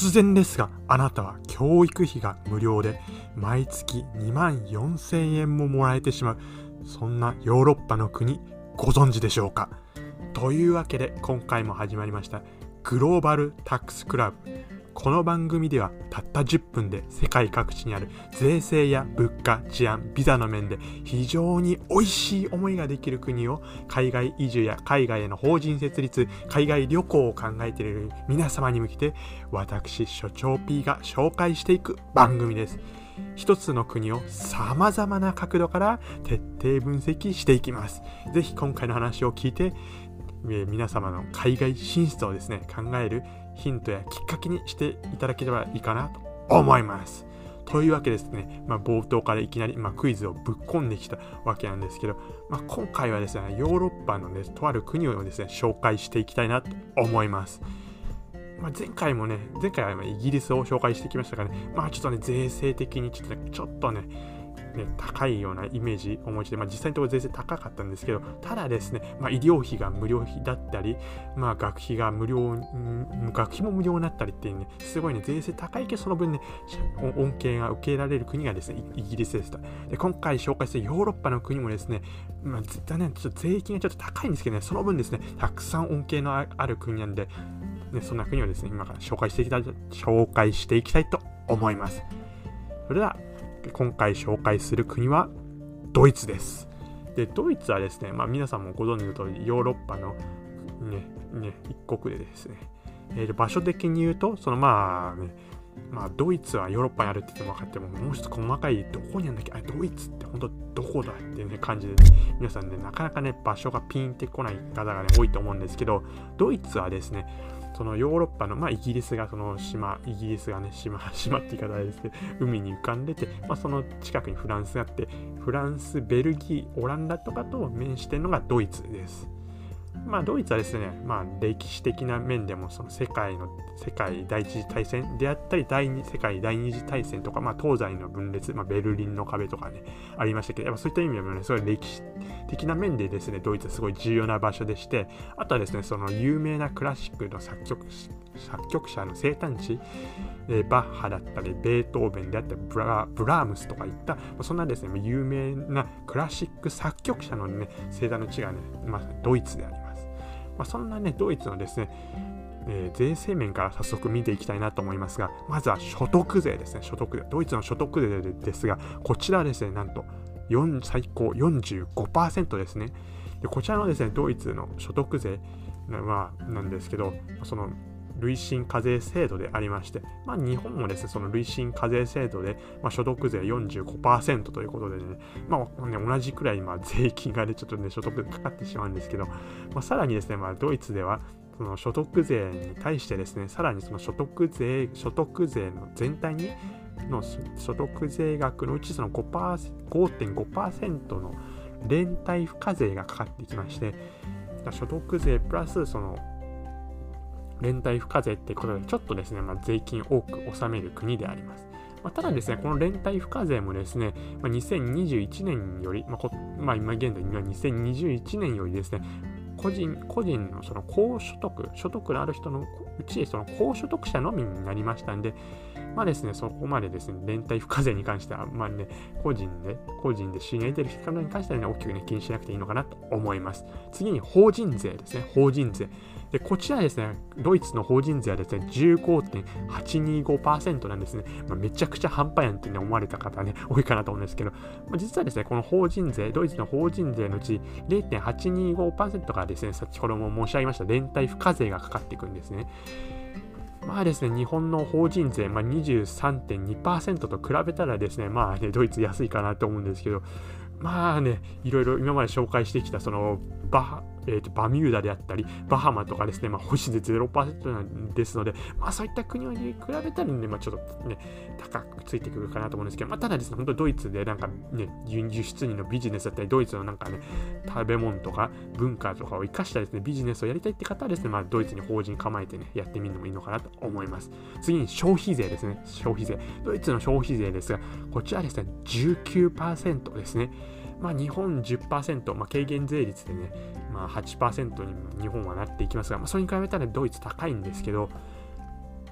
突然ですが、あなたは教育費が無料で毎月2万4000円ももらえてしまう、そんなヨーロッパの国ご存知でしょうか？というわけで今回も始まりましたグローバルタックスクラブ。この番組ではたった10分で世界各地にある税制や物価、治安、ビザの面で非常に美味しい思いができる国を海外移住や海外への法人設立、海外旅行を考えている皆様に向けて私、所長 P が紹介していく番組です。一つの国を様々な角度から徹底分析していきます。ぜひ今回の話を聞いて、皆様の海外進出をですね、考えるヒントやきっかけにしていただければいいかなと思います。というわけですね、まあ、冒頭からいきなり、まあ、クイズをぶっ込んできたわけなんですけど、まあ、今回はですね、ヨーロッパの、ね、とある国をですね、紹介していきたいなと思います。まあ、前回もね、前回はイギリスを紹介してきましたからね、まあちょっとね、税制的にちょっとね、ちょっとね、ね、高いようなイメージをお持ちで、まあ、実際のところ全然高かったんですけど、ただですね、まあ、医療費が無料費だったり、まあ、学費が無料、学費も無料になったりっていうね、すごいね、税制高いけど、その分ね、恩恵が受けられる国がですね、イギリスでした。で、今回紹介するヨーロッパの国もですね、まあ、絶対ね、ちょっと税金がちょっと高いんですけどね、その分ですね、たくさん恩恵のある国なんで、ね、そんな国をですね、今から紹介していきたい、紹介していきたいと思います。それでは、今回紹介する国はドイツです。で、ドイツはですね、まあ、皆さんもご存知の通り、ヨーロッパのね、ね、一国でですね、えー、場所的に言うと、そのまあね、まあ、ドイツはヨーロッパにあるって言っても分かっても、もう一つ細かい、どこにあるんだっけあドイツって本当どこだっていうね、感じで、ね、皆さんね、なかなかね、場所がピンってこない方がね、多いと思うんですけど、ドイツはですね、そのヨーロッパの、まあ、イギリスがその島、イギリスがね、島、島って言い方ですけど、海に浮かんでて、まあ、その近くにフランスがあって、フランス、ベルギー、オランダとかと面しているのがドイツです。まあ、ドイツはですね、まあ、歴史的な面でもその世界の世界第一次大戦であったり第二世界第二次大戦とか、まあ、東西の分裂、まあ、ベルリンの壁とかねありましたけどやっぱそういった意味でもねすごい歴史的な面でですねドイツはすごい重要な場所でしてあとはですねその有名なクラシックの作曲作曲者の生誕地、えバッハだったりベートーベンであったりブラームスとかいったそんなですね有名なクラシック作曲者のね生誕の地がね、まあ、ドイツであります。まあ、そんなね、ドイツのですね、えー、税制面から早速見ていきたいなと思いますが、まずは所得税ですね、所得税。ドイツの所得税ですが、こちらですね、なんと4最高45%ですね。でこちらのですね、ドイツの所得税はなんですけど、その累進課税制度でありまして、まあ、日本もですね、その累進課税制度で、まあ、所得税45%ということでね、まあ、ね同じくらいま税金がね、ちょっとね、所得かかってしまうんですけど、まあ、さらにですね、まあ、ドイツでは、その所得税に対してですね、さらにその所得税、所得税の全体にの所得税額のうちその5.5%の連帯付加税がかかってきまして、所得税プラスその連帯付加税ってことで、ちょっとですね、まあ、税金多く納める国であります。まあ、ただですね、この連帯付加税もですね、まあ、2021年より、まあまあ、今現在、今2021年よりですね、個人個人のその高所得、所得のある人のうち、その高所得者のみになりましたんで、まあですね、そこまでですね、連帯付加税に関しては、まあね、個人で、個人で収入を得てる人に関してはね、大きくね、気にしなくていいのかなと思います。次に法人税ですね、法人税。で、こちらですね、ドイツの法人税はですね、15.825%なんですね。まあ、めちゃくちゃ半端やんってね、思われた方ね、多いかなと思うんですけど、まあ、実はですね、この法人税、ドイツの法人税のうち0.825%がですね、先ほども申し上げました連帯付加税がかかっていくんですね。まあですね、日本の法人税、まあ、23.2%と比べたらですね、まあね、ドイツ安いかなと思うんですけど、まあね、いろいろ今まで紹介してきた、その、バえーと、バミューダであったり、バハマとかですね、まあ、星で0%なんですので、まあ、そういった国に比べたらね、まあ、ちょっとね、高くついてくるかなと思うんですけど、まあ、ただですね、本当ドイツでなんかね、輸出入のビジネスだったり、ドイツのなんかね、食べ物とか文化とかを生かしたですね、ビジネスをやりたいって方はですね、まあ、ドイツに法人構えてね、やってみるのもいいのかなと思います。次に消費税ですね、消費税。ドイツの消費税ですが、こちらですね、19%ですね。まあ、日本10%、まあ、軽減税率でね、まあ、8%に日本はなっていきますが、まあ、それに比べたらドイツ高いんですけど、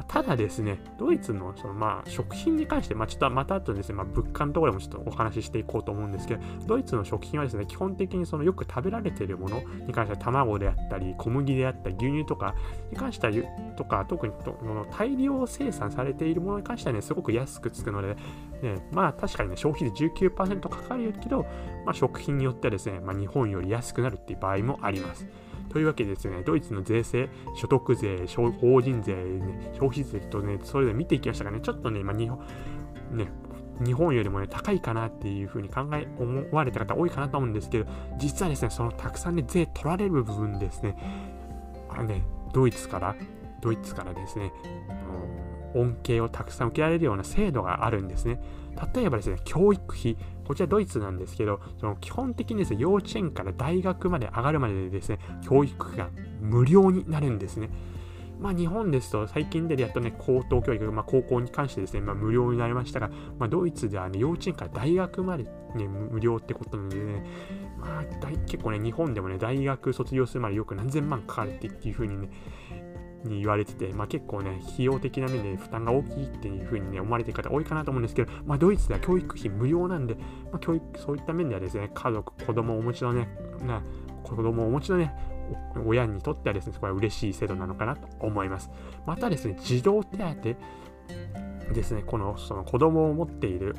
まあ、ただですね、ドイツのそのまあ食品に関して、まあ、ちょっとまた後ですね、まあ、物価のところでもちょっとお話ししていこうと思うんですけど、ドイツの食品はですね、基本的にそのよく食べられているものに関しては卵であったり、小麦であったり、牛乳とかに関しては、とか、特にと大量生産されているものに関してはね、すごく安くつくので、ね、まあ確かにね、消費で19%かかるけど、まあ、食品によってはですね、まあ、日本より安くなるっていう場合もあります。というわけでですね、ドイツの税制、所得税、法人税、ね、消費税とね、それで見ていきましたがね、ちょっとね、まあ、日本、ね、日本よりもね、高いかなっていうふうに考え、思われた方多いかなと思うんですけど、実はですね、そのたくさんね、税取られる部分ですね、あね、ドイツから、ドイツからですね、恩恵をたくさん受けられるような制度があるんですね。例えばですね、教育費、こちらドイツなんですけど、その基本的にですね、幼稚園から大学まで上がるまでですね、教育費が無料になるんですね。まあ、日本ですと最近でやっとね、高等教育、まあ、高校に関してですね、まあ、無料になりましたが、まあ、ドイツではね、幼稚園から大学まで、ね、無料ってことなのでね、まあ、結構ね、日本でもね、大学卒業するまでよく何千万かかるっていうふうにね、に言われてて、まあ、結構ね、費用的な面で負担が大きいっていう風にね、思われてる方多いかなと思うんですけど、まあ、ドイツでは教育費無料なんで、まあ、教育、そういった面ではですね、家族、子供をお持ちのね、な子供をお持ちのね、親にとってはですね、これは嬉しい制度なのかなと思います。またですね、児童手当ですね、このその子供を持っている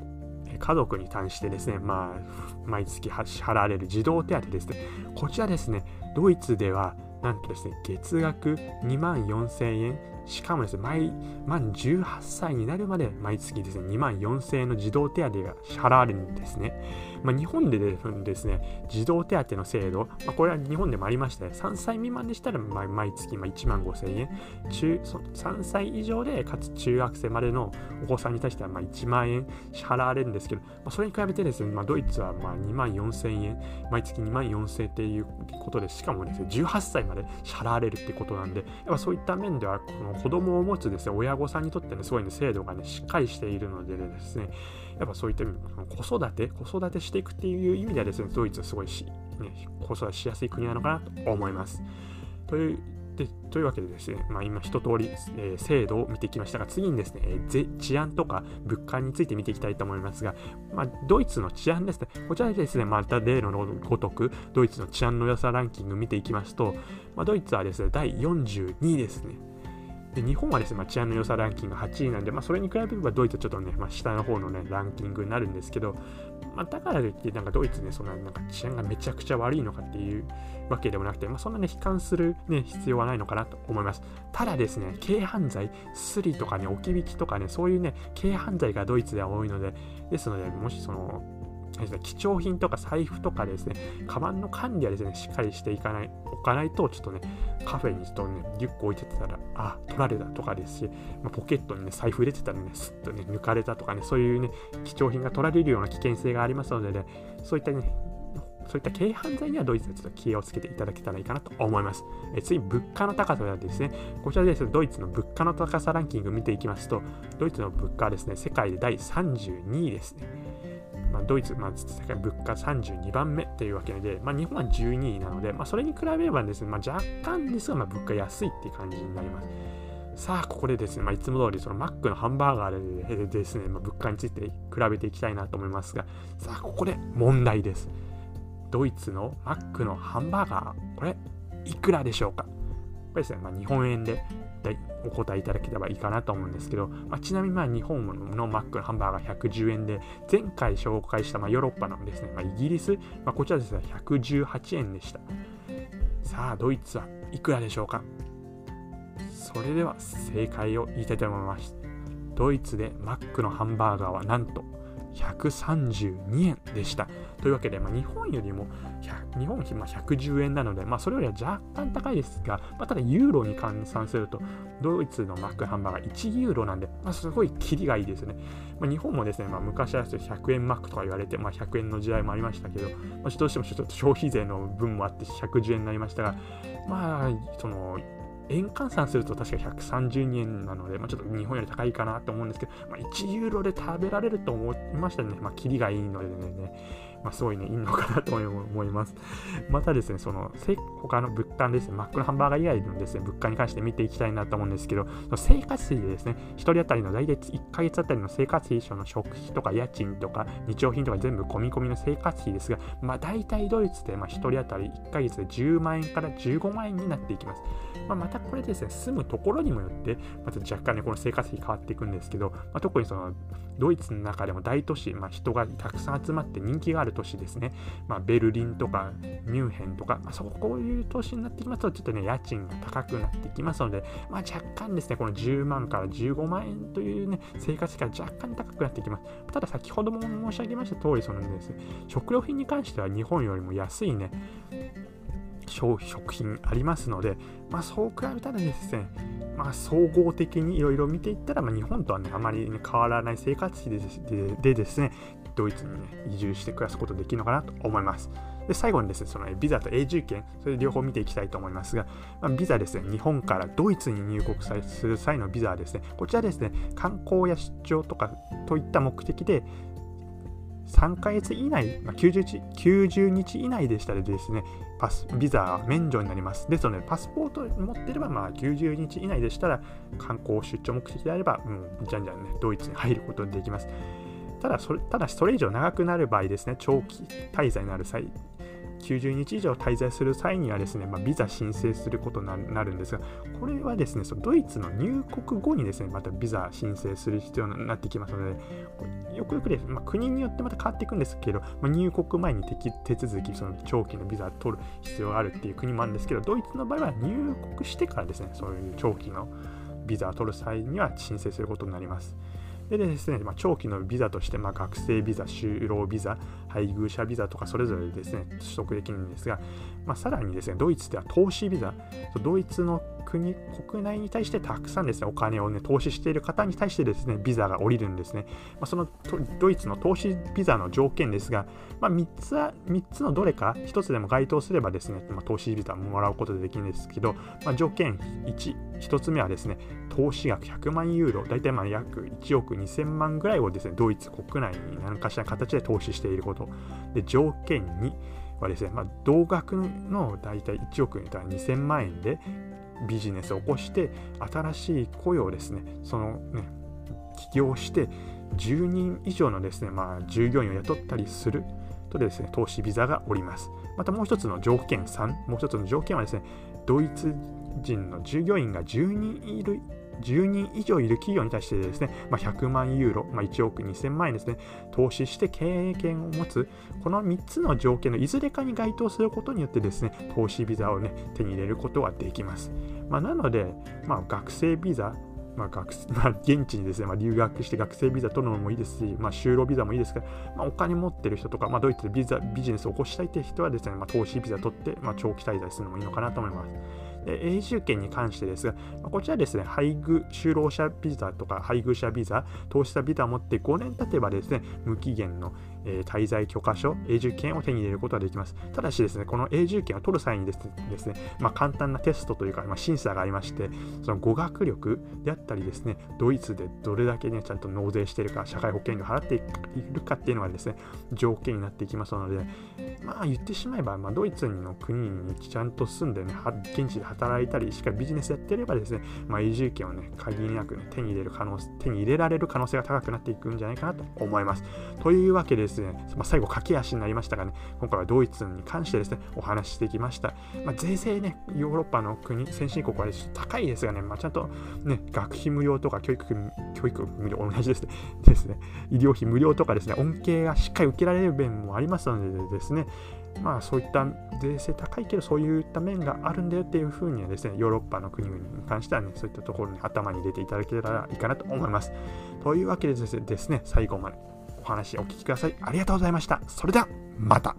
家族に対してですね、まあ、毎月支払われる児童手当ですね、こちらですね、ドイツではなんとですね、月額2万4000円、しかもですね、毎満18歳になるまで毎月ですね、2万4000円の児童手当が支払われるんですね。まあ、日本でですね、児童手当の制度、まあ、これは日本でもありまして、3歳未満でしたら毎月1万5000円中、3歳以上でかつ中学生までのお子さんに対してはま1万円支払われるんですけど、まあ、それに比べてですね、まあ、ドイツはま2万4000円、毎月2万4000円っていうことで、しかもですね、18歳まで支払われるってことなんで、やっぱそういった面では、この子供を持つですね、親御さんにとってね、すごいね、制度がね、しっかりしているのでですね、やっぱそういった意味子育て、子育てしていくっていう意味ではですね、ドイツはすごいし、ね、子育てしやすい国なのかなと思います。というでというわけでですね、まあ、今一通り、えー、制度を見てきましたが、次にですね、えー、治安とか物価について見ていきたいと思いますが、まあ、ドイツの治安ですね、こちらですね、また例のごとく、ドイツの治安の良さランキング見ていきますと、まあ、ドイツはですね、第42位ですね。で日本はですね、まあ、治安の良さランキング8位なんで、まあ、それに比べればドイツはちょっとね、まあ、下の方のね、ランキングになるんですけど、まあ、だからといって、なんかドイツね、そんななんか治安がめちゃくちゃ悪いのかっていうわけでもなくて、まあ、そんなね、悲観する、ね、必要はないのかなと思います。ただですね、軽犯罪、スリとかね、置き引きとかね、そういうね、軽犯罪がドイツでは多いので、ですので、もしその、ですね、貴重品とか財布とかですね、カバンの管理はですね、しっかりしていかない、置かないと、ちょっとね、カフェにちょっとね、リュック置いてたら、あ、取られたとかですし、まあ、ポケットにね、財布入れてたらね、すっとね、抜かれたとかね、そういうね、貴重品が取られるような危険性がありますのでね、そういったね、そういった軽犯罪にはドイツでちょっと気をつけていただけたらいいかなと思います。え次、物価の高さはですね、こちらです、ドイツの物価の高さランキング見ていきますと、ドイツの物価はですね、世界で第32位ですね。まあ、ドイツ、まあ、世界物価32番目というわけで、まあ、日本は12位なので、まあ、それに比べればですね、まあ、若干ですが、まあ、物価安いっていう感じになります。さあ、ここでですね、まあ、いつも通りそのマックのハンバーガーでですね、まあ、物価について比べていきたいなと思いますが、さあ、ここで問題です。ドイツのマックのハンバーガー、これ、いくらでしょうか？これですね、ま、日本円でお答えいただければいいかなと思うんですけど、まあ、ちなみにまあ日本のマックのハンバーガー110円で、前回紹介したまあヨーロッパのですね、まあ、イギリス、まあ、こちらですね、118円でした。さあ、ドイツはいくらでしょうか？それでは正解を言いたいと思います。ドイツでマックのハンバーガーはなんと132円でした。というわけで、まあ、日本よりも日本費110円なので、まあ、それよりは若干高いですが、まあ、ただユーロに換算すると、ドイツのマックハンバーガー1ユーロなんで、まあ、すごいキリがいいですね。まあ、日本もですね、まあ、昔は100円マックとか言われて、まあ、100円の時代もありましたけど、まあ、どうしてもちょっと消費税の分もあって110円になりましたが、まあ、その、円換算すると確か130円なので、まあ、ちょっと日本より高いかなと思うんですけど、まあ、1ユーロで食べられると思いましたね。まあ、キリがいいのでね。まあ、すごいね、いいのかなと思います。またですね、その、他の物価ですね、マックのハンバーガー以外のですね、物価に関して見ていきたいなと思うんですけど、の生活費でですね、1人当たりの大体1ヶ月あたりの生活費、その食費とか家賃とか日用品とか全部込み込みの生活費ですが、まあ、大体ドイツでま1人当たり1ヶ月で10万円から15万円になっていきます。まあ、またこれですね、住むところにもよって、また若干ね、この生活費変わっていくんですけど、まあ、特にそのドイツの中でも大都市、まあ、人がたくさん集まって人気がある都市ですね、まあ、ベルリンとかミュンヘンとか、まあ、そうこういう都市になってきますと、ちょっとね、家賃が高くなってきますので、まあ、若干ですね、この10万から15万円というね、生活費が若干高くなってきます。ただ、先ほども申し上げました通り、そのですね、食料品に関しては日本よりも安いね、消費食品ありますので、まあ、そう比べたらですね、まあ、総合的にいろいろ見ていったら、まあ、日本とはね、あまり、ね、変わらない生活費ででですね、ドイツに、ね、移住して暮らすことできるのかなと思います。で最後にですね、そのビザと永住権、それ両方見ていきたいと思いますが、まあ、ビザですね、日本からドイツに入国する際のビザはですね、こちらですね、観光や出張とかといった目的で、3ヶ月以内、まあ、90, 日90日以内でしたらですね、パスビザ免除になります。ですので、パスポート持っていれば、まあ、90日以内でしたら、観光出張目的であれば、うん、じゃんじゃんね、ドイツに入ることにできます。ただそれ、ただしそれ以上長くなる場合ですね、長期滞在になる際、90日以上滞在する際にはですね、まあ、ビザ申請することになるんですが、これはですね、そのドイツの入国後にですね、またビザ申請する必要になってきますので、よくよくです、まあ、国によってまた変わっていくんですけど、まあ、入国前に手続き、その長期のビザを取る必要があるっていう国もあるんですけど、ドイツの場合は入国してからですね、そういう長期のビザを取る際には申請することになります。でですね、まあ、長期のビザとして、まあ、学生ビザ、就労ビザ、配偶者ビザとかそれぞれですね、取得できるんですが、まあ、さらにですね、ドイツでは投資ビザ、ドイツの国、国内に対してたくさんですね、お金をね、投資している方に対してですね、ビザが下りるんですね。まあ、そのドイツの投資ビザの条件ですが、まあ、3, つは3つのどれか1つでも該当すればですね、まあ、投資ビザをもらうことができるんですけど、まあ、条件1、1つ目はですね、投資額100万ユーロ、大体まあ約1億2000万ぐらいをですね、ドイツ国内に何かしら形で投資していること。で、条件2はですね、まあ、同額の大体1億円から2000万円でビジネスを起こして、新しい雇用をですね、そのね、起業して、10人以上のですね、まあ、従業員を雇ったりするとですね、投資ビザがおります。またもう一つの条件3、もう一つの条件はですね、ドイツ人の従業員が10人いる10人以上いる企業に対してですね、まあ、100万ユーロ、まあ、1億2000万円ですね、投資して経営権を持つ、この3つの条件のいずれかに該当することによってですね、投資ビザをね、手に入れることができます。まあ、なので、まあ、学生ビザ、まあ学 まあ、現地にですね、まあ、留学して学生ビザ取るのもいいですし、まあ、就労ビザもいいですが、まあ、お金持ってる人とか、まあ、ドイツでビザビジネスを起こしたいという人はですね、まあ、投資ビザ取って、まあ、長期滞在するのもいいのかなと思います。永住権に関してですが、こちらですね、配偶、就労者ビザとか配偶者ビザ、投資者ビザを持って5年経てばですね、無期限のえー、滞在許可書、永住権を手に入れることができます。ただしですね、この永住権を取る際にですね、まあ、簡単なテストというか、まあ、審査がありまして、その語学力であったりですね、ドイツでどれだけね、ちゃんと納税しているか、社会保険料払っているかっていうのがですね、条件になっていきますので、まあ言ってしまえば、まあ、ドイツの国にちゃんと住んでね、現地で働いたり、しっかりビジネスやってればですね、まあ、永住権をね、限りなく、ね、手に入れる可能手に入れられる可能性が高くなっていくんじゃないかなと思います。というわけでですね、まあ、最後駆け足になりましたがね、今回はドイツに関してですね、お話ししてきました。まあ、税制ね、ヨーロッパの国、先進国は高いですがね、まあ、ちゃんとね、学費無料とか教育教育無料、同じですね、ですね、医療費無料とかですね、恩恵がしっかり受けられる面もありますのでですね、まあそういった税制高いけどそういった面があるんだよっていうふうにはですね、ヨーロッパの国々に関してはね、そういったところに頭に入れていただけたらいいかなと思います。というわけでですね、最後までお話お聞きください。ありがとうございました。それではまた。